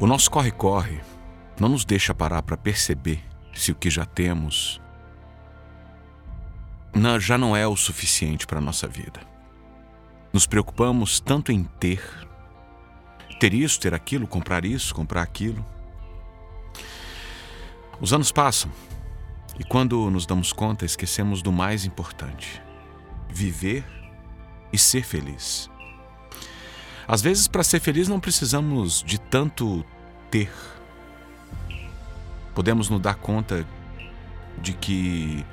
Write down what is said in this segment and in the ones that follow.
O nosso corre-corre não nos deixa parar para perceber se o que já temos já não é o suficiente para a nossa vida. Nos preocupamos tanto em ter, ter isso, ter aquilo, comprar isso, comprar aquilo. Os anos passam e quando nos damos conta, esquecemos do mais importante: viver e ser feliz. Às vezes, para ser feliz, não precisamos de tanto ter. Podemos nos dar conta de que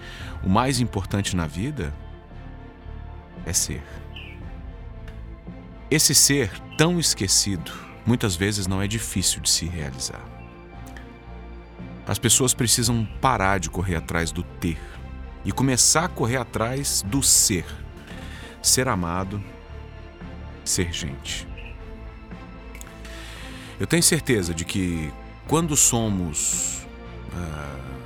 o mais importante na vida é ser. Esse ser tão esquecido muitas vezes não é difícil de se realizar. As pessoas precisam parar de correr atrás do ter e começar a correr atrás do ser. Ser amado, ser gente. Eu tenho certeza de que quando somos. Uh,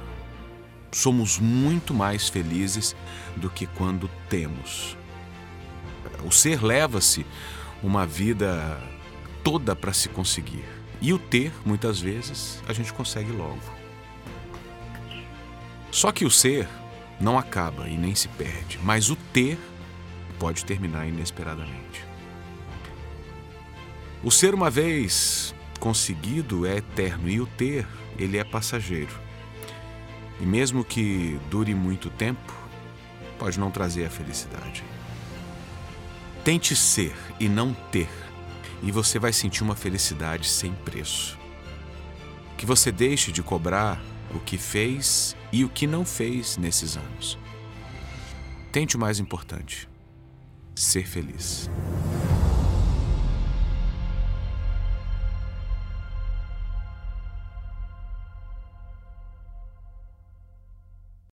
somos muito mais felizes do que quando temos. O ser leva-se uma vida toda para se conseguir. E o ter, muitas vezes, a gente consegue logo. Só que o ser não acaba e nem se perde, mas o ter pode terminar inesperadamente. O ser, uma vez conseguido, é eterno e o ter, ele é passageiro. E mesmo que dure muito tempo, pode não trazer a felicidade. Tente ser e não ter, e você vai sentir uma felicidade sem preço. Que você deixe de cobrar o que fez e o que não fez nesses anos. Tente o mais importante: ser feliz.